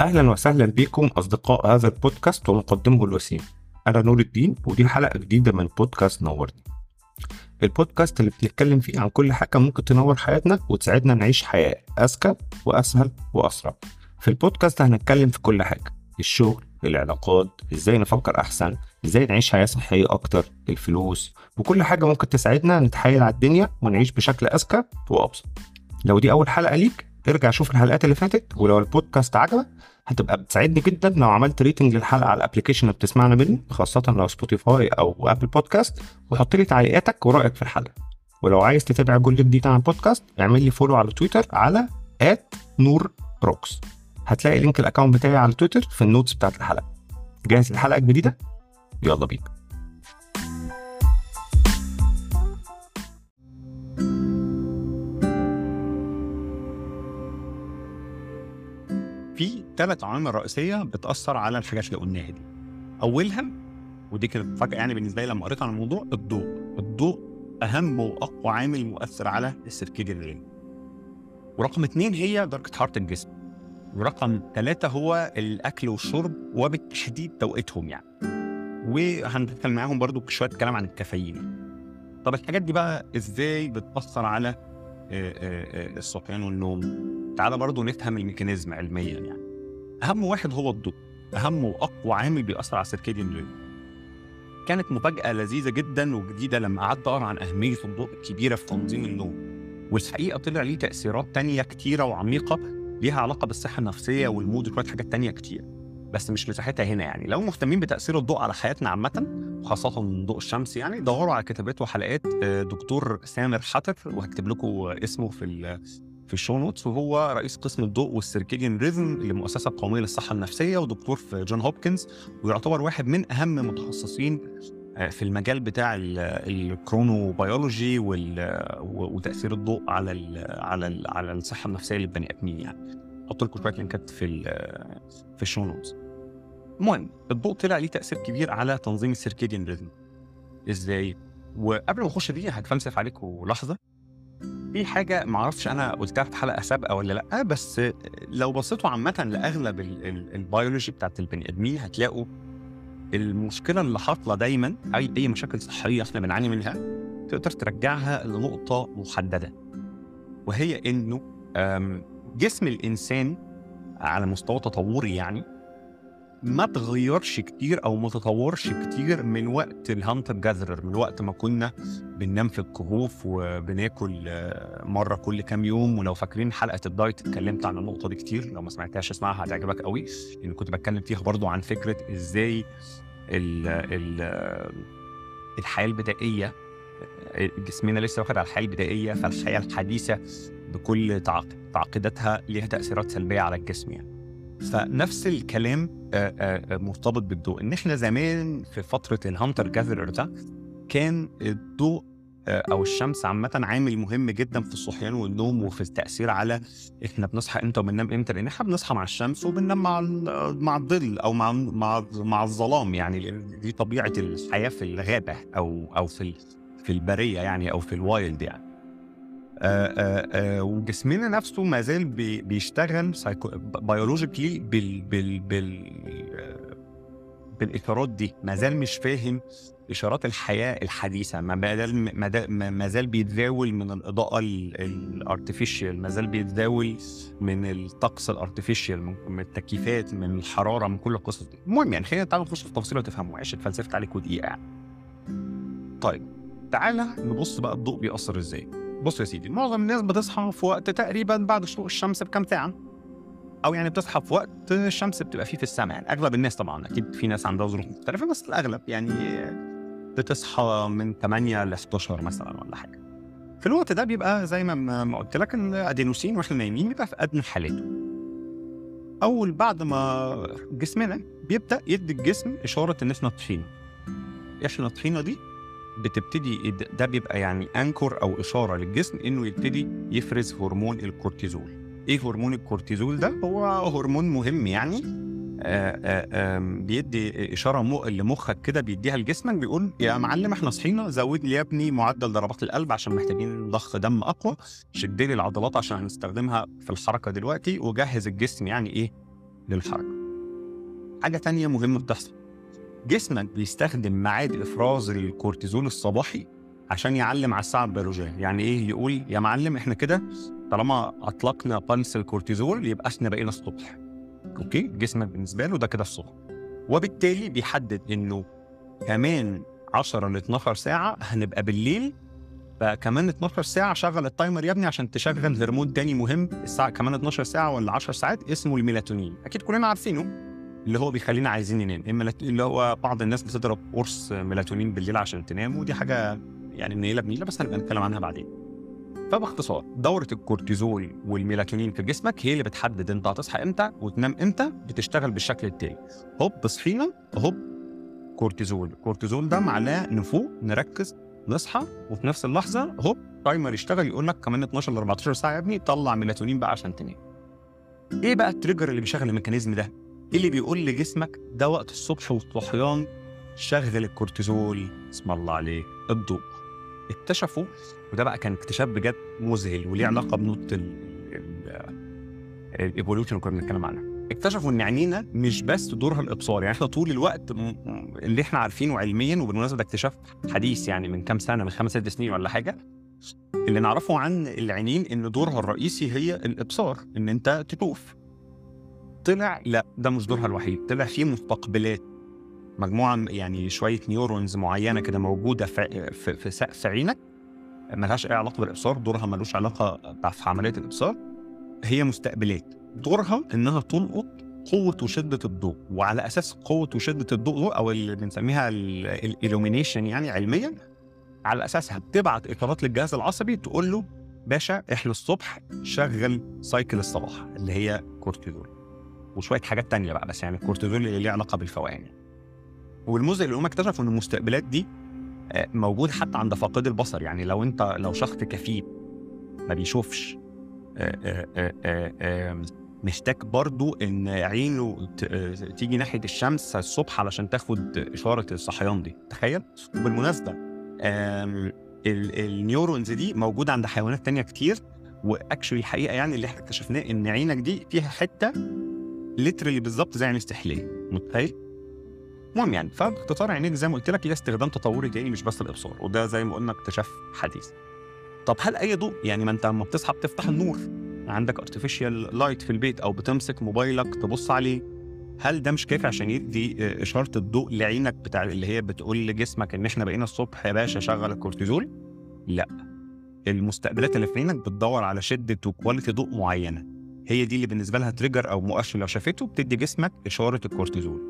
أهلا وسهلا بكم أصدقاء هذا البودكاست ومقدمه الوسيم. أنا نور الدين ودي حلقة جديدة من بودكاست نورني. البودكاست اللي بنتكلم فيه عن كل حاجة ممكن تنور حياتنا وتساعدنا نعيش حياة أذكى وأسهل وأسرع. في البودكاست هنتكلم في كل حاجة الشغل العلاقات إزاي نفكر أحسن إزاي نعيش حياة صحية أكتر الفلوس وكل حاجة ممكن تساعدنا نتحايل على الدنيا ونعيش بشكل أذكى وأبسط. لو دي أول حلقة ليك ارجع شوف الحلقات اللي فاتت ولو البودكاست عجبك هتبقى بتساعدني جدا لو عملت rating للحلقة على ال application اللي بتسمعنا منه خاصة لو سبوتيفاي أو ابل بودكاست وحط لي تعليقاتك ورأيك في الحلقة. ولو عايز تتابع كل جديد عن البودكاست اعمل لي follow على تويتر على نور روكس هتلاقي link ال account بتاعي على تويتر في ال notes بتاعت الحلقة. جاهز للحلقه الجديده يلا بينا. ثلاث عوامل رئيسيه بتأثر على الحاجات اللي قلناها دي. أولها ودي كانت فجأة يعني بالنسبة لي لما قريت عن الموضوع الضوء. الضوء أهم وأقوى عامل مؤثر على السيركيديان ريل ورقم اثنين هي درجة حرارة الجسم. ورقم ثلاثة هو الأكل والشرب وبالتحديد توقيتهم يعني. وهندخل معاهم برضو شوية كلام عن الكافيين. طب الحاجات دي بقى إزاي بتأثر على الصحيان والنوم؟ تعالى برضو نفهم ال mechanism علميا يعني. أهم واحد هو الضوء. أهم وأقوى عامل بيأثر على ال circadian rhythm كانت مفاجأة لذيذة جدا وجديدة لما قعدت أقرأ عن أهمية الضوء الكبيرة في تنظيم النوم. والحقيقة طلع ليه تأثيرات تانية كتيرة وعميقة ليها علاقة بالصحة النفسية وال mood وشوية حاجات تانية كتير. بس مش مساحتها هنا يعني. لو مهتمين بتأثير الضوء على حياتنا عامة خاصة ضوء الشمس يعني دوروا على كتابات وحلقات دكتور سامر حتر وهكتب لكم اسمه في في ال show notes وهو رئيس قسم الضوء وال circadian rhythm للمؤسسة القومية للصحة النفسية ودكتور في جون هوبكنز ويعتبر واحد من أهم متخصصين في المجال بتاع ال chronobiology وتأثير الضوء على على على الصحة النفسية للبني آدمين يعني. أحط لكم شوية لينكات في في ال show notes المهم الضوء طلع ليه تأثير كبير على تنظيم ال circadian rhythm. إزاي؟ وقبل ما أخش دي هتفلسف عليكم لحظه في حاجة ما أعرفش أنا قلتها في حلقة سابقة ولا لأ بس لو بصيتوا عامة لأغلب البيولوجي بتاعت البني آدمين هتلاقوا المشكلة اللي حاصله دايما أي أي مشاكل صحية إحنا بنعاني منها تقدر ترجعها لنقطة محددة وهي إنه جسم الإنسان على مستوى تطوري يعني ما تغيرش كتير أو ما تطورش كتير من وقت ال hunter gatherer من وقت ما كنا بننام في الكهوف وبناكل مرة كل كام يوم. ولو فاكرين حلقة ال diet اتكلمت عن النقطة دي كتير. لو ما سمعتهاش اسمعها هتعجبك قوي. لأن كنت بتكلم فيها برضو عن فكرة إزاي ال ال الحياة البدائية جسمنا لسه واخد على الحياة البدائية. فالحياة الحديثة بكل تعقيداتها ليها تأثيرات سلبية على الجسم يعني. فنفس الكلام مرتبط بالضوء. إن إحنا زمان في فترة الهانتر جاذرر ده كان الضوء أو الشمس عامة عامل مهم جدا في الصحيان والنوم وفي التأثير على إحنا بنصحى إمتى وبننام إمتى لأن إحنا بنصحى مع الشمس وبننام مع مع الظل أو مع مع مع الظلام يعني. دي طبيعة الحياة في الغابة أو أو في في البرية يعني أو في ال wild يعني. وجسمنا نفسه ما زال بي بيشتغل biologically بال بال بال بالاشارات دي. ما زال مش فاهم إشارات الحياة الحديثة. ما زال ما زال بيتزاول من الإضاءة ال artificial ما زال بيتزاول من الطقس ال artificial من التكييفات من الحرارة من كل القصص دي. المهم يعني خلينا تعالوا نخش في التفاصيل وتفهموا. عشان اتفلسفت عليكم دقيقه يعني طيب تعالى نبص بقى الضوء بيأثر إزاي. بص يا سيدي معظم الناس بتصحى في وقت تقريبا بعد شروق الشمس بكام ساعة؟ أو يعني بتصحى في وقت الشمس بتبقى فيه في السماء يعني أغلب الناس طبعا أكيد في ناس عندها ظروف مختلفة بس الأغلب يعني بتصحى من 8 ل 11 مثلا ولا حاجة. في الوقت ده بيبقى زي ما ما قلت لك الأدينوسين وإحنا نايمين بيبقى في أدنى حالاته أول بعد ما جسمنا بيبدأ يدي الجسم إشارة إن إحنا صحينا إحنا صحينا دي؟ بتبتدي ده؟ بيبقى يعني anchor أو إشارة للجسم إنه يبتدي يفرز هرمون الكورتيزول. إيه هرمون الكورتيزول ده؟ هو هرمون مهم يعني. آآ آآ بيدي إشارة. لمخك كده بيديها لجسمك بيقول يا معلم إحنا صحينا زود لي يا ابني معدل ضربات القلب عشان محتاجين ضخ دم أقوى. شد لي العضلات عشان هنستخدمها في الحركة دلوقتي وجهز الجسم يعني إيه للحركة. حاجة تانية مهمة بتحصل. جسمك بيستخدم ميعاد إفراز الكورتيزول الصباحي عشان يعلم على الساعة البيولوجية. يعني إيه يقول يا معلم إحنا كده طالما أطلقنا pulse الكورتيزول يبقى إحنا بقينا الصبح. okay؟ جسمك بالنسبة له ده كده الصبح. وبالتالي بيحدد إنه كمان 10 ل 12 ساعة هنبقى بالليل. فكمان 12 ساعة شغل ال timer يا ابني عشان تشغل هرمون تاني مهم. الساعة كمان 12 ساعة ولا 10 ساعات اسمه الميلاتونين. أكيد كلنا عارفينه. اللي هو بيخلينا عايزين ننام الميلات- اللي هو بعض الناس بتضرب قرص ميلاتونين بالليل عشان تنام ودي حاجة يعني نيله بنيله بس هنبقى نتكلم عنها بعدين. فباختصار دورة الكورتيزول والميلاتونين في جسمك هي اللي بتحدد أنت هتصحى إمتى وتنام إمتى بتشتغل بالشكل التالي. هوب صحينا هوب كورتيزول. الكورتيزول ده معناه نفوق نركز نصحى وفي نفس اللحظة هوب timer يشتغل يقول لك كمان 12 ل 14 ساعة يا ابني طلع ميلاتونين بقى عشان تنام. إيه بقى ال trigger اللي بيشغل ال mechanism ده؟ إيه اللي بيقول لجسمك ده وقت الصبح والصحيان شغل الكورتيزول. اسم الله عليه الضوء. اكتشفوا وده بقى كان اكتشاف بجد مذهل وليه علاقة بنقطة ال evolution اللي كنا بنتكلم عنها. اكتشفوا إن عينينا مش بس دورها الإبصار يعني إحنا طول الوقت اللي إحنا عارفينه علميا وبالمناسبة ده اكتشاف حديث يعني من كام سنة من خمس ست سنين ولا حاجة اللي نعرفه عن العينين إن دورها الرئيسي هي الإبصار إن أنت تشوف طلع لا ده مش دورها الوحيد. طلع فيه مستقبلات. مجموعة يعني شوية neurons معينة كده موجودة في في, في سقف عينك ملهاش أي علاقة بالإبصار دورها ملوش علاقة في عملية الإبصار. هي مستقبلات. دورها إنها تلقط قوة وشدة الضوء وعلى أساس قوة وشدة الضوء أو اللي بنسميها ال illumination يعني علميا على أساسها بتبعت اشارات للجهاز العصبي تقول له باشا إحنا الصبح شغل cycle الصباح. اللي هي كورتيزول. وشوية حاجات تانية بقى بس يعني الكورتيزول اللي ليه علاقة بالفوقان يعني. والمذهل اللي هم اكتشفوا إن المستقبلات دي آه، موجود حتى عند فاقد البصر. يعني لو أنت لو شخص كفيف ما بيشوفش آه، آه، محتاج برضو إن عينه تيجي ناحية الشمس الصبح علشان تاخد إشارة الصحيان دي. تخيل؟ وبالمناسبة ال neurons دي موجودة عند حيوانات تانية كتير. و actually الحقيقة يعني اللي إحنا اكتشفناه إن عينك دي فيها حتة literally بالظبط زي عين السحلية متخيل؟ المهم يعني فاختصار عينيك زي ما قلت لك هي استخدام تطوري تاني مش بس الابصار وده زي ما قلنا اكتشاف حديث. طب هل أي ضوء يعني ما أنت لما بتصحى بتفتح النور عندك artificial light في البيت أو بتمسك موبايلك تبص عليه هل ده مش كافي عشان يدي آه، إشارة الضوء لعينك بتاع اللي هي بتقول لجسمك إن إحنا بقينا الصبح يا باشا شغل الكورتيزول؟ لا المستقبلات اللي في عينك بتدور على شدة و quality ضوء معينة هي دي اللي بالنسبة لها trigger أو مؤشر لو شافته بتدي جسمك إشارة الكورتيزول.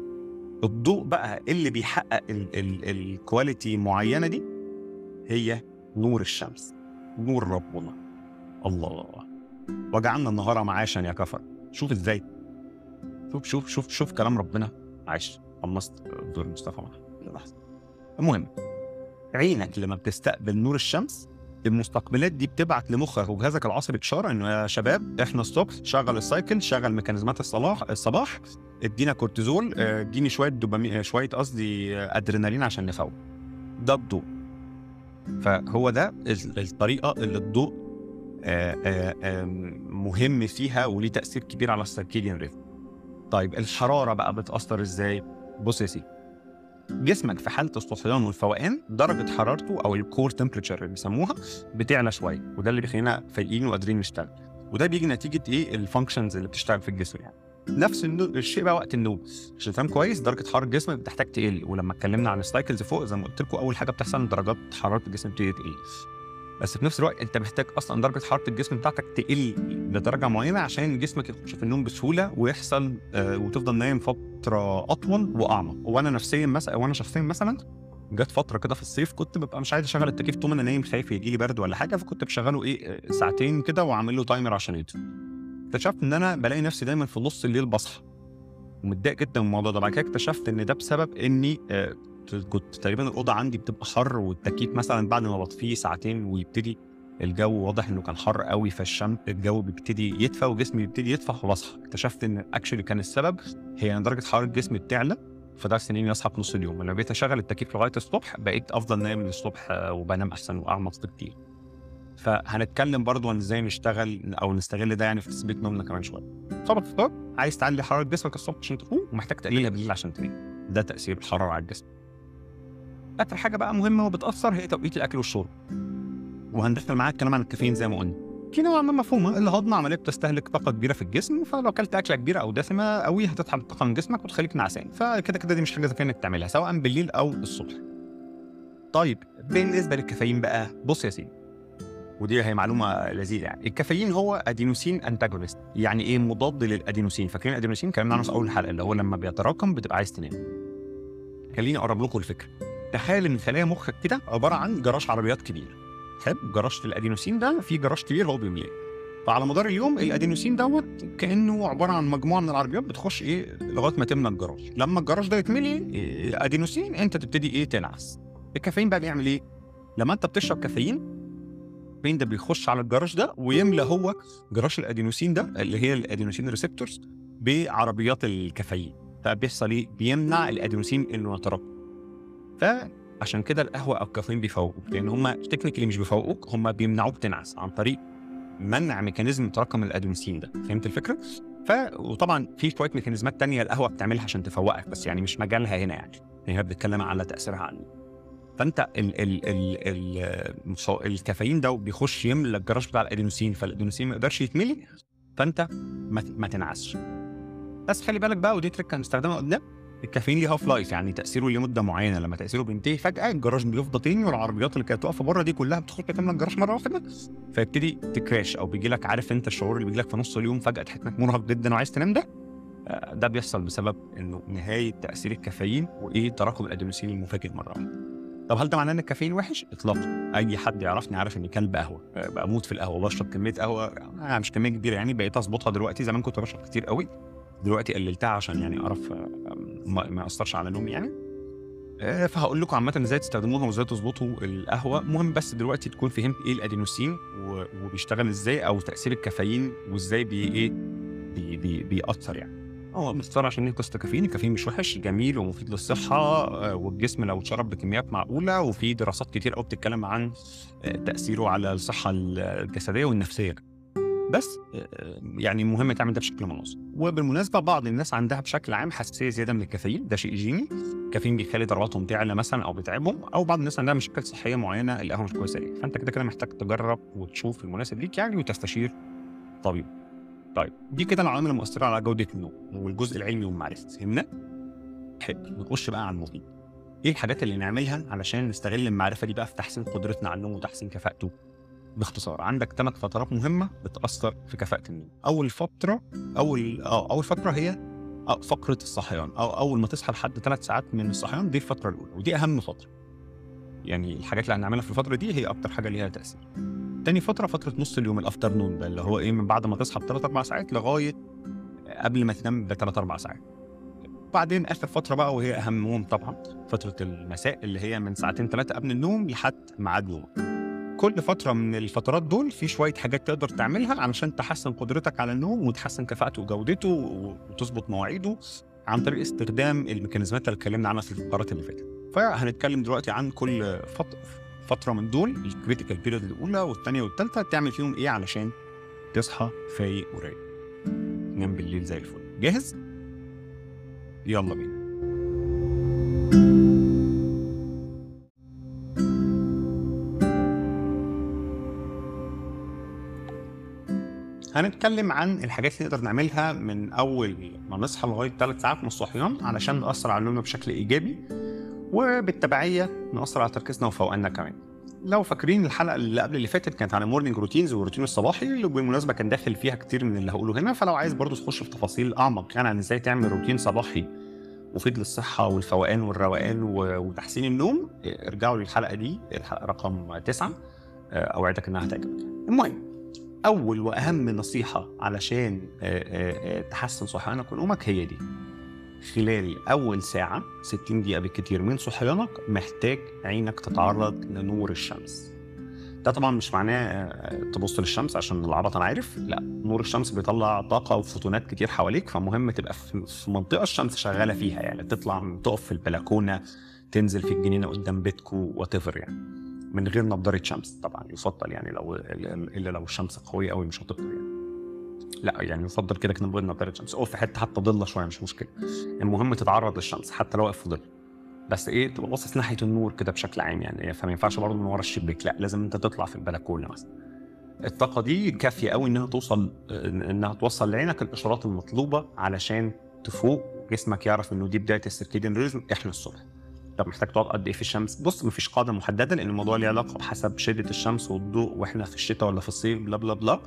الضوء بقى اللي بيحقق ال quality معينة دي هي نور الشمس نور ربنا. الله وجعلنا النهار معاشا يا كفر. شوف إزاي. شوف شوف شوف شوف كلام ربنا. عاش قمصت دور مصطفى محمد لحظة. المهم عينك لما بتستقبل نور الشمس المستقبلات دي بتبعت لمخك وجهازك العصبي اشاره إنه يا شباب إحنا الصبح شغل ال cycle شغل ميكانيزمات الصباح الصباح ادينا كورتيزول آه، اديني شوية دوبامين آه، شوية قصدي آه، أدرينالين عشان نفوق. ده الضوء. فهو ده ال- الطريقة اللي الضوء مهم فيها وليه تأثير كبير على ال circadian rhythm طيب الحرارة بقى بتأثر إزاي؟ بص يا سيدي. جسمك في حالة الصحيان والفوقان درجة حرارته أو ال core temperature اللي بيسموها بتعلى شوية وده اللي بيخلينا فايقين وقادرين نشتغل. وده بيجي نتيجة إيه؟ ال functions اللي بتشتغل في الجسم يعني. نفس الشيء بقى وقت النوم. عشان تفهم كويس درجة حرارة جسمك بتحتاج تقل. ولما اتكلمنا عن ال cycles فوق زي ما قلت لكم أول حاجة بتحصل درجات حرارة الجسم بتبتدي تقل. بس في نفس الوقت انت محتاج أصلا درجة حرارة الجسم بتاعتك تقل لدرجة معينة عشان جسمك يخش في النوم بسهولة ويحصل آه وتفضل نايم فترة أطول وأعمق. وأنا نفسيا مثلا وأنا شخصيا مثلا جت فترة كده في الصيف كنت ببقى مش عايز أشغل التكييف طول ما أنا نايم خايف يجي لي برد ولا حاجة فكنت بشغله إيه آه، ساعتين كده وأعمل له تايمر عشان يطفي. اكتشفت إن أنا بلاقي نفسي دايما في نص الليل بصحى. ومتضايق جدا من الموضوع ده. بعد كده اكتشفت إن ده بسبب إني آه، كنت تقريبا الأوضة عندي بتبقى حر والتكييف مثلا بعد ما بطفيه ساعتين ويبتدي الجو واضح إنه كان حر قوي فالشمس الجو بيبتدي يدفى وجسمي بيبتدي يدفى فبصحى اكتشفت إن اكشلي كان السبب هي إن درجة حرارة جسمي بتعلى فده سنين أصحى في نص اليوم. لما بقيت أشغل التكييف لغاية الصبح بقيت أفضل نايم للصبح وبنام أحسن وأعمق بكتير. فهنتكلم برضو عن إزاي نشتغل أو نستغل ده يعني في تثبيت نومنا كمان شوية. صبح الفطار عايز تعلي حرارة جسمك الصبح عشان تقوم ومحتاج تقللها بالليل عشان تنام. ده تأثير الحرارة على الجسم. آخر حاجة بقى مهمة وبتأثر هي توقيت الأكل والشرب. وهندخل معاك الكلام عن الكافيين زي ما قلنا. في نوع ما مفهومة. الهضم عملية بتستهلك طاقة كبيرة في الجسم فلو أكلت أكلة كبيرة أو دسمة قوي هتسحب الطاقه من جسمك وتخليك نعسان. فكده كده دي مش حاجة ذكية إنك تعملها سواء بالليل أو الصبح. طيب بالنسبة للكافيين بقى بص يا سيدي. ودي هي معلومة لذيذة يعني. الكافيين هو أدينوسين انتاجونست يعني إيه؟ مضاد للأدينوسين. فاكرين الأدينوسين؟ كلامنا عنه في أول الحلقة اللي هو لما بيتراكم بتبقى عايز تنام. خليني أقرب لكم الفكرة. تخيل إن خلايا مخك كده عبارة عن جراج عربيات كبير. حلو جراج الأدينوسين ده في جراج كبير هو بيملاه. فعلى مدار اليوم الأدينوسين دوت كأنه عبارة عن مجموعة من العربيات بتخش إيه لغاية ما تملى الجراج لما الجراج ده يتملي إيه ادينوسين أنت تبتدي إيه تنعس. الكافيين بقى بيعمل إيه؟ لما أنت بتشرب كافيين الكافيين ده بيخش على الجراج ده ويملى هو جراج الأدينوسين ده اللي هي ال adenosine receptors بعربيات الكافيين. فبيحصل إيه؟ بيمنع الأدينوسين إنه يتراكم فعشان كده القهوة أو الكافيين بيفوقوك لأن هم technically مش بيفوقوك هم بيمنعوك تنعس عن طريق منع mechanism تراكم الادينوسين ده. فهمت الفكرة؟ ف وطبعا في شوية ميكانيزمات تانية القهوة بتعملها عشان تفوقك بس يعني مش مجالها هنا يعني. هي بتتكلم على تأثيرها على فأنت ال ال ال ال الكافيين ده بيخش يملى الجراج بتاع الادينوسين فالادينوسين ما يقدرش يتملي فأنت ما, ما تنعسش. بس خلي بالك بقى ودي trick هنستخدمها قدام. الكافيين ليه half life يعني تأثيره لمده معينة. لما تأثيره بينتهي فجأة الجراج بيفضى تاني والعربيات اللي كانت واقفة بره دي كلها بتخش تملى الجراج مرة واحدة فيبتدي ت crash أو بيجي لك عارف أنت الشعور اللي بيجي لك في نص اليوم فجأة تحس إنك مرهق جدا وعايز تنام ده؟ ده بيحصل بسبب إنه نهاية تأثير الكافيين وإيه؟ تراكم الادينوسين المفاجئ مرة واحدة. طب هل ده معناه إن الكافيين وحش؟ اطلاقا. أي حد يعرفني عارف إني كلب قهوة. بموت في القهوة بشرب كمية قهوة. يعني مش كمية كبيرة يعني بقيت أظبطها دلوقتي. زمان كنت بشرب كتير قوي. دلوقتي قللتها عشان يعني أعرف ما, ما يأثرش على نومي يعني؟ فهقول لكم عامة إزاي تستخدموها وإزاي تظبطوا القهوة. مهم بس دلوقتي تكون فهمت إيه الأدينوسين وبيشتغل إزاي أو تأثير الكافيين وإزاي بي إيه بي بي بيأثر يعني. هو باختصار عشان قصة الكافيين الكافيين مش وحش جميل ومفيد للصحة والجسم لو اتشرب بكميات معقولة وفي دراسات كتير قوي بتتكلم عن تأثيره على الصحة الجسدية والنفسية. بس يعني مهم تعمل ده بشكل منظم. وبالمناسبة بعض الناس عندها بشكل عام حساسية زيادة من الكافيين ده شيء جيني. الكافيين بيخلي ضرباتهم تعلى مثلا أو بيتعبهم أو بعض الناس عندها مشاكل صحية معينة القهوة مش كويسة ليه فأنت كده كده محتاج تجرب وتشوف المناسب ليك يعني وتستشير طبيب. طيب دي كده العوامل المؤثرة على جودة النوم والجزء العلمي والمعرفي. فهمنا؟ حلو نخش بقى على المفيد. إيه الحاجات اللي نعملها علشان نستغل المعرفة دي بقى في تحسين قدرتنا على النوم وتحسين كفاءته؟ باختصار عندك ثلاث فترات مهمة بتأثر في كفاءة النوم. أول فترة أول آه أول فترة هي فقرة الصحيان أو أول ما تصحى لحد ثلاث ساعات من الصحيان دي الفترة الأولى ودي أهم فترة. يعني الحاجات اللي هنعملها في الفترة دي هي أكتر حاجة ليها تأثير. تاني فترة فترة نص اليوم الافترنون ده اللي هو إيه من بعد ما تصحى بثلاث أربع ساعات لغاية قبل ما تنام بثلاث أربع ساعات. بعدين آخر فترة بقى وهي اهمهم طبعا فترة المساء اللي هي من ساعتين ثلاثة قبل النوم لحد ميعاد نومك كل فترة من الفترات دول في شوية حاجات تقدر تعملها علشان تحسن قدرتك على النوم وتحسن كفاءته وجودته وتظبط مواعيده عن طريق استخدام الميكانيزمات اللي اتكلمنا عنها في الفقرات اللي فاتت. فهنتكلم دلوقتي عن كل فترة من دول ال critical period الأولى والثانيه والثالثه تعمل فيهم إيه علشان تصحى فايق ورايق. تنام بالليل زي الفل. جاهز؟ يلا بينا. هنتكلم عن الحاجات اللي نقدر نعملها من أول ما نصحى لغاية ثلاث ساعات من الصحيان علشان نأثر على نومنا بشكل إيجابي وبالتبعية نأثر على تركيزنا وفوقنا كمان. لو فاكرين الحلقة اللي قبل اللي فاتت كانت عن ال morning routines والروتين الصباحي اللي بالمناسبه كان داخل فيها كتير من اللي هقوله هنا فلو عايز برضو تخش في تفاصيل أعمق يعني عن إزاي تعمل روتين صباحي مفيد للصحة والفوقان والروقان وتحسين النوم ارجعوا للحلقة دي الحلقة رقم تسعة أوعدك إنها هتعجبك. المهم أول وأهم نصيحة علشان تحسن صحيانك ونومك هي دي. خلال أول ساعة 60 دقيقة بالكتير من صحيانك محتاج عينك تتعرض لنور الشمس. ده طبعا مش معناه تبص للشمس عشان العبط أنا عارف. لا نور الشمس بيطلع طاقة وفوتونات كتير حواليك فمهم تبقى في منطقة الشمس شغالة فيها يعني تطلع تقف في البلكونة تنزل في الجنينة قدام بيتكو وات يعني. من غير نضاره شمس طبعا يفضل يعني لو إلا لو الشمس قوية قوي مش هتقدر يعني. لا يعني يفضل كده كده من غير شمس. أو في حتة حتى ضله شوية مش مشكلة. المهم تتعرض للشمس حتى لو واقف في ظل. بس إيه تبقى باصص ناحية النور كده بشكل عام يعني. فما ينفعش برضه من ورا الشباك لا لازم أنت تطلع في البلكونة مثلا. الطاقة دي كافية قوي إنها توصل إنها توصل لعينك الإشارات المطلوبة علشان تفوق. جسمك يعرف إنه دي بداية السيركيديان ريزم إحنا الصبح. طب محتاج تقعد قد إيه في الشمس؟ بص مفيش قاعدة محددة لأن الموضوع ليه علاقة بحسب شدة الشمس والضوء وإحنا في الشتاء ولا في الصيف بلا بلا بلا.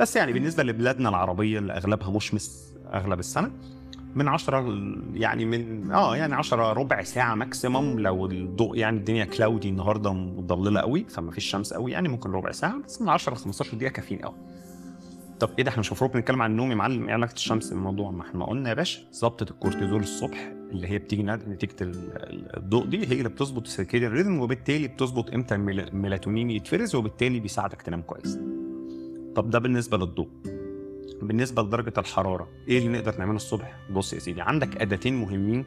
بس يعني بالنسبة لبلادنا العربية اللي أغلبها مشمس أغلب السنة من 10 يعني من آه يعني 10 ربع ساعة maximum لو الضوء يعني الدنيا cloudy النهارده مضللة قوي فما فيش شمس قوي يعني ممكن ربع ساعة بس من 10 ل 15 دقيقة كافيين قوي. طب إيه ده إحنا مش المفروض بنتكلم عن النوم يا معلم؟ إيه علاقه الشمس بالموضوع ما إحنا قلنا يا باشا ظبطه الكورتيزول الصبح اللي هي بتيجي نتيجة الضوء دي هي اللي بتظبط ال circadian rhythm وبالتالي بتظبط إمتى الميلاتونين يتفرز وبالتالي بيساعدك تنام كويس. طب ده بالنسبة للضوء. بالنسبة لدرجة الحرارة إيه اللي نقدر نعمله الصبح؟ بص يا سيدي عندك أداتين مهمين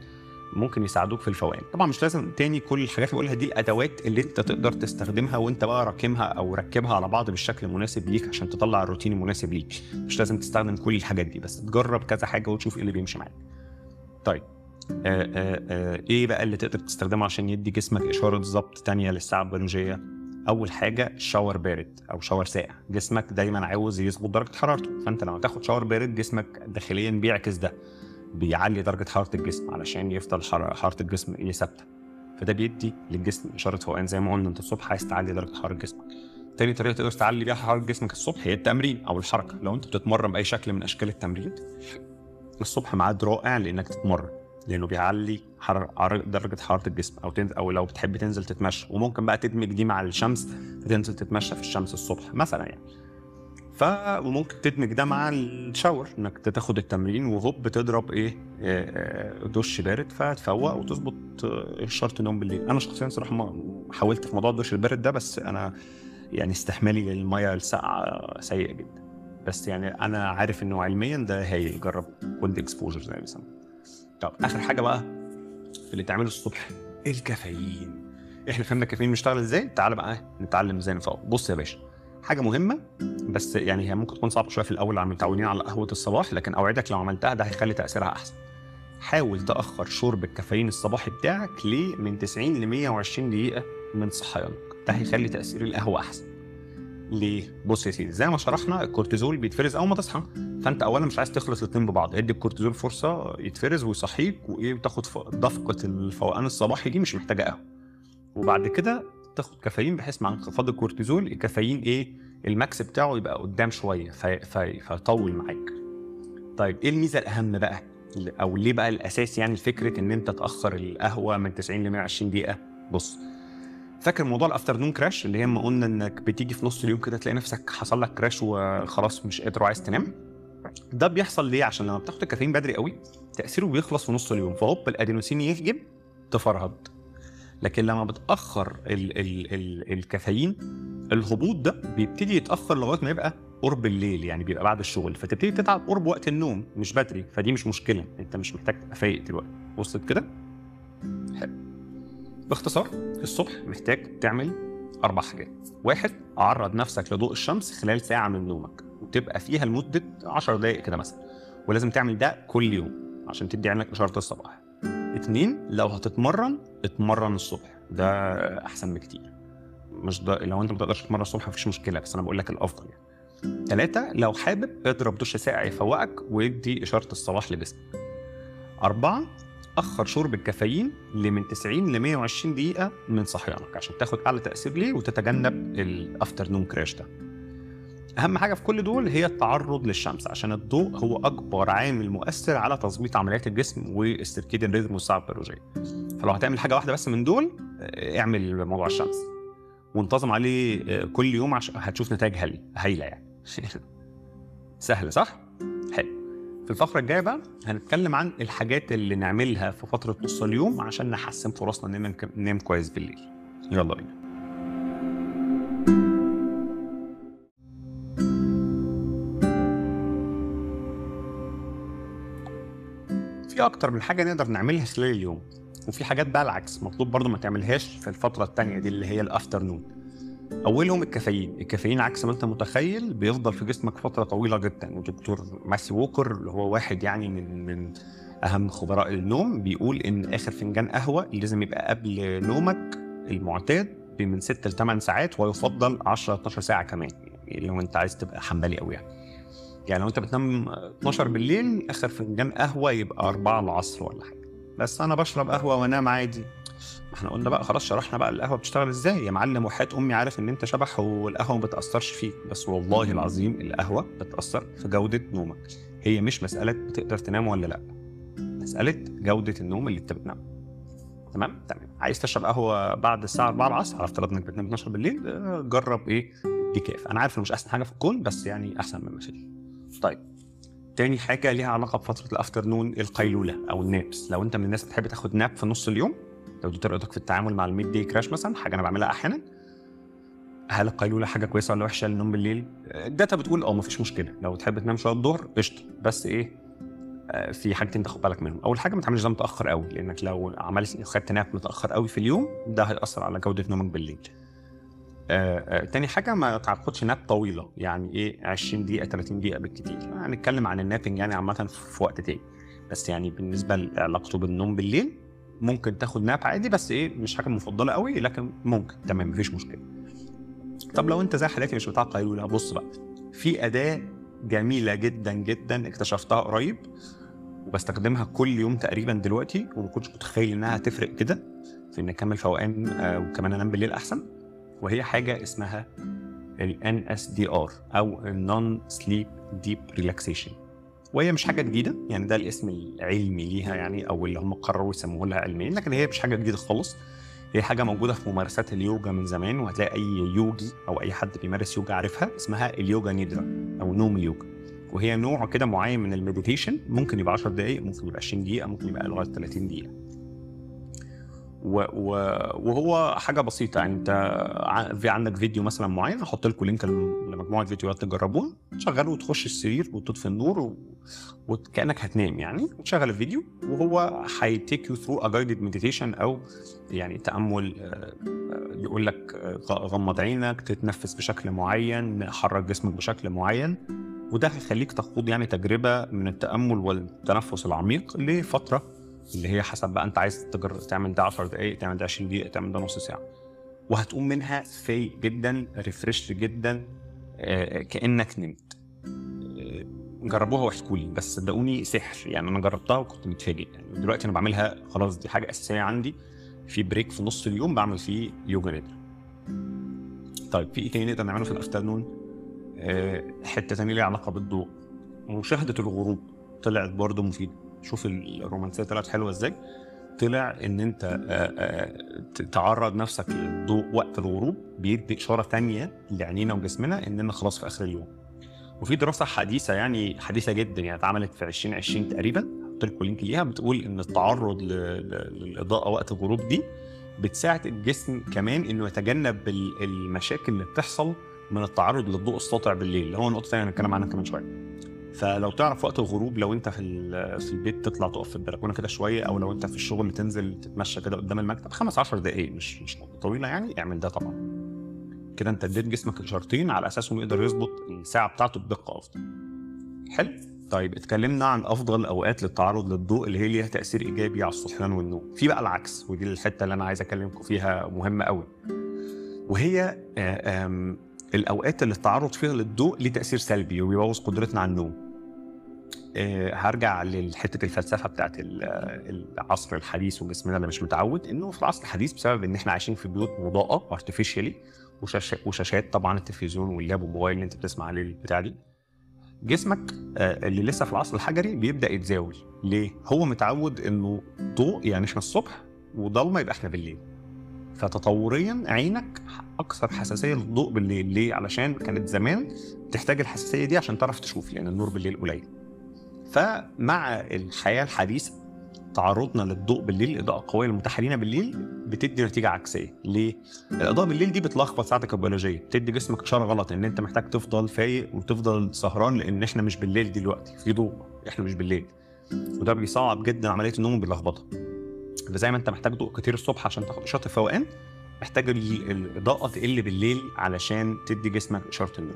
ممكن يساعدوك في الفوقان طبعا مش لازم تاني كل الحاجات اللي بقولها دي الأدوات اللي انت تقدر تستخدمها وانت بقى راكمها أو ركبها على بعض بالشكل المناسب ليك عشان تطلع الروتين المناسب ليك. مش لازم تستخدم كل الحاجات دي بس تجرب كذا حاجة وتشوف إيه اللي بيمشي معاك. طيب إيه بقى اللي تقدر تستخدمه عشان يدي جسمك إشارة ضبط تانية للساعة البيولوجية؟ أول حاجة شاور بارد أو شاور ساقع. جسمك دايما عاوز يظبط درجة حرارته فأنت لما تاخد شاور بارد جسمك داخليا بيعكس ده بيعلي درجة حرارة الجسم علشان يفضل حرارة الجسم إيه ثابتة. فده بيدي للجسم إشارة فوقان زي ما قلنا أنت الصبح عايز تعلي درجة حرارة جسمك. تاني طريقة تقدر تعلي بيها حرارة جسمك الصبح هي التمرين أو الحركة. لو أنت بتتمرن بأي شكل من أشكال التمرين الصبح ميعاد رائع لانك تتمرن. لأنه بيعلي حر... درجة حرارة الجسم أو تنزل أو لو بتحب تنزل تتمشى. وممكن بقى تدمج دي مع الشمس فتنزل تتمشى في الشمس الصبح مثلا يعني. ف وممكن تدمج ده مع ال shower إنك تاخد التمرين وهوب بتضرب إيه دش بارد فتفوق وتظبط شرط النوم بالليل. أنا شخصيا صراحة ما حاولت في موضوع الدش البارد ده بس أنا يعني استحمالي للمية الساقعة سيء جدا. بس يعني أنا عارف إنه علميا ده هايل جرب cold exposure زي ما بيسموه. طب آخر حاجة بقى اللي تعمله الصبح الكافيين. إحنا فهمنا الكافيين بيشتغل إزاي؟ تعال بقى نتعلم إزاي نفوق. بص يا باشا حاجة مهمة بس يعني هي ممكن تكون صعبة شوية في الأول عم متعودين على قهوة الصباح لكن أوعدك لو عملتها ده هيخلي تأثيرها أحسن. حاول تأخر شرب الكافيين الصباحي بتاعك ليه من 90 ل 120 دقيقة من صحيانك. ده هيخلي تأثير القهوة أحسن. ليه؟ بص يا سيدي زي ما شرحنا الكورتيزول بيتفرز أول ما تصحى فأنت اولا مش عايز تخلص الاثنين ببعض ادي الكورتيزول فرصة يتفرز ويصحيك وإيه وتاخد دفعة الفوقان الصباحي دي مش محتاجة قهوة. وبعد كده تاخد كافيين بحيث مع انخفاض الكورتيزول الكافيين إيه ال max بتاعه يبقى قدام شوية في في فيطول معاك. طيب إيه الميزة الأهم بقى؟ أو ليه بقى الأساس يعني فكرة إن أنت تأخر القهوة من 90 ل 120 دقيقة؟ بص فاكر موضوع ال afternoon crash اللي هي لما قلنا إنك بتيجي في نص اليوم كده تلاقي نفسك حصل لك crash وخلاص مش قادر وعايز تنام؟ ده بيحصل ليه؟ عشان لما بتاخد الكافيين بدري قوي تأثيره بيخلص في نص اليوم فهوب الادينوسين يهجم تفرهد لكن لما بتأخر ال ال ال الكافيين الهبوط ده بيبتدي يتأخر لغاية ما يبقى قرب الليل يعني بيبقى بعد الشغل فتبتدي تتعب قرب وقت النوم مش بدري فدي مش مشكلة أنت مش محتاج تبقى فايق دلوقتي. وصلت كده؟ باختصار الصبح محتاج تعمل أربع حاجات. واحد عرض نفسك لضوء الشمس خلال ساعة من نومك وتبقى فيها لمدة 10 دقائق كده مثلا. ولازم تعمل ده كل يوم عشان تدي عينك إشارة الصباح. اتنين لو هتتمرن اتمرن الصبح. ده أحسن بكتير. مش ده لو أنت ما تقدرش تتمرن الصبح مفيش مشكلة بس أنا بقول لك الأفضل يعني. ثلاثة لو حابب اضرب دش ساقع يفوقك ويدي إشارة الصباح لجسمك. أربعة أخر شرب الكافيين لمن 90 ل 120 دقيقة من صحيانك عشان تاخد أعلى تأثير ليه وتتجنب الأفترنون كراش ده. أهم حاجة في كل دول هي التعرض للشمس عشان الضوء هو أكبر عامل مؤثر على تظبيط عمليات الجسم والسيركيديان ريزم والساعة البيولوجية. فلو هتعمل حاجة واحدة بس من دول اعمل موضوع الشمس. وانتظم عليه كل يوم عشان هتشوف نتائج هايلة يعني. سهل صح؟ في الفقرة الجاية بقى هنتكلم عن الحاجات اللي نعملها في فترة نص اليوم عشان نحسن فرصنا اننا ننام كويس بالليل. يلا بينا. في أكتر من حاجة نقدر نعملها خلال اليوم. وفي حاجات بقى العكس مطلوب برضو ما تعملهاش في الفترة الثانية دي اللي هي الافترنون أولهم الكافيين. الكافيين عكس ما أنت متخيل بيفضل في جسمك فترة طويلة جدا. ودكتور ماسي ووكر اللي هو واحد يعني من من أهم خبراء النوم بيقول إن آخر فنجان قهوة لازم يبقى قبل نومك المعتاد من 6 ل 8 ساعات ويفضل 10 12 ساعة كمان. يعني لو أنت عايز تبقى حنبلي قوي يعني. يعني لو أنت بتنام 12 بالليل آخر فنجان قهوة يبقى 4 العصر ولا حاجة. بس أنا بشرب قهوة وأنام عادي. إحنا قلنا بقى خلاص شرحنا بقى القهوة بتشتغل إزاي. يا معلم وحياه أمي عارف إن أنت شبح والقهوة ما بتأثرش فيك بس والله العظيم القهوة بتأثر في جودة نومك. هي مش مسألة بتقدر تنام ولا لأ مسألة جودة النوم اللي أنت بتنام. تمام؟ تمام. عايز تشرب قهوة بعد الساعة 4 العصر؟ على افتراض إنك بتنام 12 بالليل؟ آه، جرب إيه؟ decaf أنا عارف إنه مش أحسن حاجة في الكون بس يعني أحسن من مشاكل طيب. تاني حاجة ليها علاقة بفترة ال afternoon القيلولة أو ال naps. لو أنت من الناس بتحب تاخد nap في نص اليوم لو دي طريقتك في التعامل مع ال mid-day crash مثلا حاجة أنا بعملها أحيانا هل القيلولة حاجة كويسة ولا وحشة للنوم بالليل؟ ال data بتقول أه مفيش مشكلة. لو تحب تنام شوية الظهر قشطة. بس إيه؟ آه، في حاجتين تاخد بالك منهم. أول حاجة ما تعملش ده متأخر قوي لأنك لو عملت خدت ناب متأخر قوي في اليوم ده هيأثر على جودة نومك بالليل. آه، آه، تاني حاجة ما تاخدش ناب طويلة يعني إيه؟ 20 دقيقة 30 دقيقة بالكتير. هنتكلم عن النابنج يعني عامة في وقت تاني. بس يعني بالنسبة لعلاقته بالنوم بالليل ممكن تاخد ناب عادي بس إيه مش حاجة مفضلة قوي لكن ممكن. تمام مفيش مشكلة. طب لو أنت زي حالاتي مش بتاع قيلوله بص بقى. في أداة جميلة جدا جدا اكتشفتها قريب وبستخدمها كل يوم تقريبا دلوقتي وما كنتش متخيل إنها هتفرق كده في ان أكمل فوقان آه، وكمان أنام بالليل أحسن. وهي حاجة اسمها ال NSDR أو Non Sleep Deep Relaxation. وهي مش حاجة جديدة يعني ده الاسم العلمي ليها يعني أو اللي هم قرروا يسموه لها علميا لكن هي مش حاجة جديدة خالص. هي حاجة موجودة في ممارسات اليوجا من زمان وهتلاقي أي يوجي أو أي حد بيمارس يوجا عارفها اسمها اليوجا نيدرا أو نوم اليوجا. وهي نوع كده معين من ال meditation ممكن يبقى 10 دقائق ممكن يبقى 20 دقيقة ممكن يبقى لغايه 30 دقيقة. وهو حاجة بسيطة. يعني انت في عندك فيديو مثلا معين هحط لكم لينك لمجموعة فيديوهات تجربوها. تشغله وتخش السرير وتطفي النور و... وكأنك هتنام يعني. وتشغل الفيديو وهو هي take you through a meditation أو يعني تأمل آه، آه، يقول لك آه، غمض عينك تتنفس بشكل معين حرك جسمك بشكل معين. وده هيخليك تخوض يعني تجربة من التأمل والتنفس العميق لفترة اللي هي حسب بقى انت عايز تجر... تعمل ده 10 دقائق تعمل ده 20 دقيقة تعمل ده نص ساعة. وهتقوم منها فايق جدا refreshed جدا آه، كأنك نمت. آه، جربوها واحكوا لي بس صدقوني سحر. يعني أنا جربتها وكنت متفاجئ. يعني دلوقتي أنا بعملها خلاص دي حاجة أساسية عندي. في break في نص اليوم بعمل فيه يوجا نيدرا. طيب في إيه تاني نقدر نعمله في ال afternoon آه، حتة تانية ليها علاقة بالضوء. مشاهده الغروب طلعت برضه مفيدة. شوف الرومانسية طلعت حلوة إزاي. طلع إن أنت آه، آه، تعرض نفسك للضوء وقت الغروب بيدي إشارة تانية لعينينا وجسمنا إننا خلاص في آخر اليوم. وفي دراسة حديثة يعني حديثة جدا يعني اتعملت في 2020 تقريبا هحط لكم لينك ليها بتقول إن التعرض للإضاءة وقت الغروب دي بتساعد الجسم كمان إنه يتجنب ال- المشاكل اللي بتحصل من التعرض للضوء الساطع بالليل. اللي هو نقطة ثانية هنتكلم عنها كمان شوية. فلو تعرف وقت الغروب لو انت في في البيت تطلع تقف في البلكونة كده شوية أو لو انت في الشغل تنزل تتمشى كده قدام المكتب خمس عشر دقائق مش مش طويلة يعني اعمل ده طبعا. كده انت اديت جسمك اشارتين على اساسهم يقدر يظبط الساعة بتاعته بدقة أفضل. حلو. طيب اتكلمنا عن أفضل أوقات للتعرض للضوء اللي هي ليها تأثير إيجابي على الصحيان والنوم. في بقى العكس ودي الحتة اللي أنا عايز أكلمكم فيها مهمة قوي وهي آه، الأوقات اللي التعرض فيها للضوء ليه تأثير سلبي وبيبوظ قدرتنا على النوم. آه، هرجع لحتة الفلسفة بتاعت ال- العصر الحديث وجسمنا اللي مش متعود إنه في العصر الحديث بسبب إن إحنا عايشين في بيوت مضاءة ارتفيشالي وشاشات طبعا التلفزيون واللاب والموبايل اللي أنت بتسمع عليه البتاع دي. جسمك آه، اللي لسه في العصر الحجري بيبدأ يتزاول. ليه؟ هو متعود إنه ضوء يعني إحنا الصبح وضلمة يبقى إحنا بالليل. فتطوريا عينك أكثر حساسية للضوء بالليل. ليه؟ علشان كانت زمان تحتاج الحساسية دي عشان تعرف تشوف لأن النور بالليل قليل. فمع الحياة الحديثة تعرضنا للضوء بالليل الإضاءة القوية المتاحه لينا بالليل بتدي نتيجة عكسية. ليه؟ الإضاءة بالليل دي بتلخبط ساعتك البيولوجية بتدي جسمك إشارة غلط إن أنت محتاج تفضل فايق وتفضل سهران لأن إحنا مش بالليل دلوقتي. في ضوء إحنا مش بالليل. وده بيصعب جدا عملية النوم وبيلخبطها. فزي ما انت محتاج ضوء كتير الصبح عشان تاخد اشاره الفوقان محتاج ال- الاضاءه تقل بالليل علشان تدي جسمك اشاره النوم.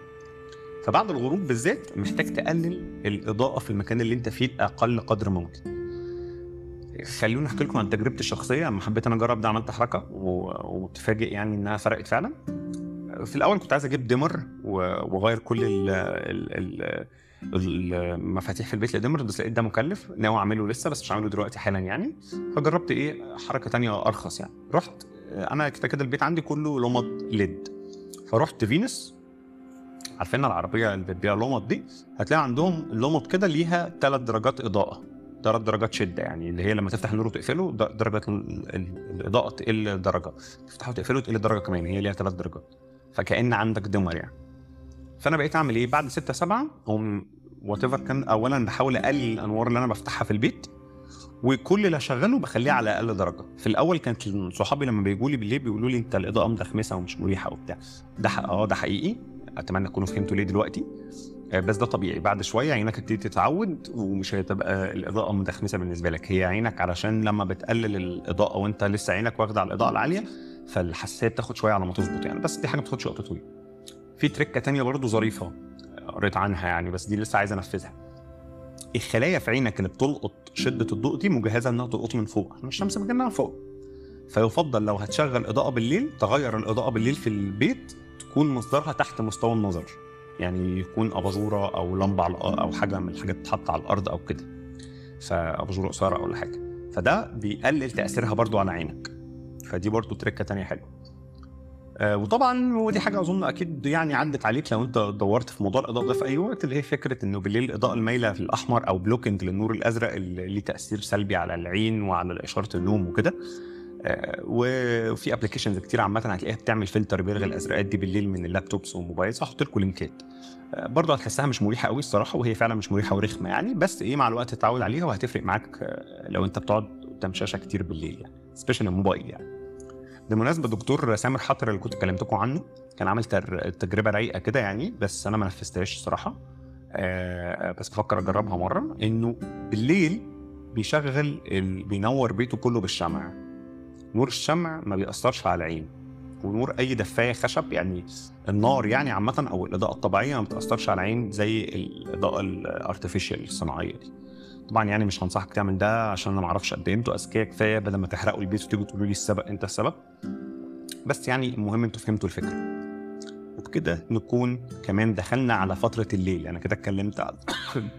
فبعد الغروب بالذات محتاج تقلل الإضاءة في المكان اللي انت فيه أقل قدر ممكن. خلوني أحكي لكم عن تجربتي الشخصية. لما حبيت أنا أجرب ده عملت حركة وتفاجئ يعني إنها فرقت فعلا. في الأول كنت عايز أجيب ديمر وأغير كل ال ال ال المفاتيح في البيت ل dimmer بس لقيت ده مكلف ناوي أعمله لسه بس مش هعمله دلوقتي حالا يعني. فجربت إيه؟ حركة تانية أرخص يعني. رحت أنا كده كده البيت عندي كله لمض LED. فرحت فينيس عارفين العربية اللي بتبيع لمض دي؟ هتلاقي عندهم لمض كده ليها ثلاث درجات إضاءة. ثلاث درجات شدة يعني اللي هي لما تفتح النور وتقفله درجة ال- ال- الإضاءة تقل درجة. تفتحه وتقفله تقل درجة كمان هي ليها ثلاث درجات. فكأن عندك دمر يعني. فأنا بقيت أعمل إيه؟ بعد 6 7 أقوم وات كان اولا بحاول أقلل الأنوار اللي أنا بفتحها في البيت وكل اللي اشغله بخليه على أقل درجة. في الأول كانت صحابي لما بيجوا لي بالليل بيقولوا لي أنت الإضاءة مدخمسه ومش مريحة وبتاع. ده آه ده حقيقي. أتمنى تكونوا فهمتوا ليه دلوقتي. آه، بس ده طبيعي. بعد شوية عينك هتبتدي تتعود ومش هتبقى الإضاءة مدخمسه بالنسبة لك. هي عينك علشان لما بتقلل الإضاءة وأنت لسه عينك واخدة على الإضاءة العالية فالحساسية بتاخد شوية على ما تظبط يعني. بس دي حاجة ما بتاخدش وقت طويل. في تريكه تانية برضو ظريفة قريت عنها يعني بس دي لسه عايز أنفذها. الخلايا في عينك اللي بتلقط شدة الضوء دي مجهزة إنها تلقط من فوق عشان الشمس من فوق. فيفضل لو هتشغل إضاءة بالليل تغير الإضاءة بالليل في البيت تكون مصدرها تحت مستوى النظر. يعني يكون أباجورة أو لمبة على أو حاجة من الحاجات تتحط على الأرض أو كده. فأباجورة قصيرة أو حاجة. فده بيقلل تأثيرها برضو على عينك. فدي برضو تركاية تانية حلوة. آه، وطبعا ودي حاجة أظن أكيد يعني عدت عليك لو أنت دورت في موضوع الإضاءة ده في أي وقت اللي هي فكرة إنه بالليل الإضاءة المايلة في الأحمر أو blocking للنور الأزرق اللي ليه تأثير سلبي على العين وعلى إشارة النوم وكده. آه، وفي applications كتير عامة هتلاقيها بتعمل فلتر بيلغي الأزرقات دي بالليل من ال laptops وال mobiles هحط لكم لينكات آه، برضه هتحسها مش مريحة قوي الصراحة وهي فعلا مش مريحة ورخمة يعني بس إيه مع الوقت تتعود عليها وهتفرق معاك لو أنت بتقعد قدام شاشة كتير بالليل يعني special الموبايل يعني. بالمناسبه الدكتور سامر حطر اللي كنت كلمتكم عنه كان عامل تجربة رايقة كده يعني بس أنا ما نفذتهاش الصراحة آه، بس بفكر أجربها مرة إنه بالليل بيشغل. بينور بيته كله بالشمع نور الشمع ما بيأثرش على العين ونور أي دفاية خشب يعني النار يعني عامة أو الإضاءة الطبيعية ما بتأثرش على العين زي الإضاءة ال artificial الصناعية دي طبعا يعني مش هنصحك تعمل ده عشان أنا ما أعرفش قد إيه. أنتوا أذكياء كفاية بدل ما تحرقوا البيت وتيجوا تقولوا لي السبب أنت السبب. بس يعني المهم أنتوا فهمتوا الفكرة. وبكده نكون كمان دخلنا على فترة الليل. أنا كده اتكلمت على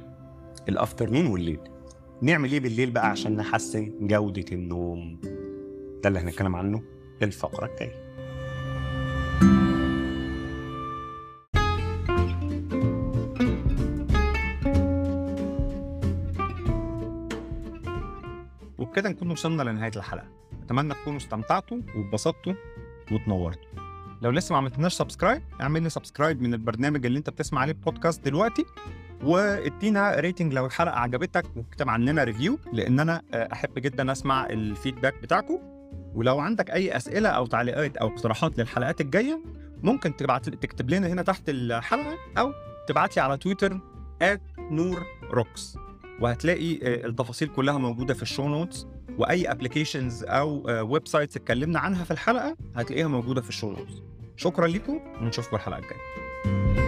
الأفترنون والليل. نعمل إيه بالليل بقى عشان نحسن جودة النوم؟ ده اللي هنتكلم عنه الفقره الجاية. نكون وصلنا لنهاية الحلقة. أتمنى تكونوا استمتعتوا واتبسطتوا وتنورتوا. لو لسه ما عملتناش subscribe اعمل لي subscribe من البرنامج اللي انت بتسمع عليه البودكاست دلوقتي وادينا rating لو الحلقة عجبتك واكتب عننا review لأن أنا آه، أحب جدا أسمع ال feedback بتاعكم ولو عندك أي أسئلة أو تعليقات أو اقتراحات للحلقات الجاية ممكن تبعت تكتب لنا هنا تحت الحلقة أو تبعت لي على تويتر نور روكس وهتلاقي آه، التفاصيل كلها موجودة في ال show notes وأي applications أو websites اتكلمنا عنها في الحلقة هتلاقيها موجودة في ال show شكرا لكم ونشوفكم الحلقة الجاية.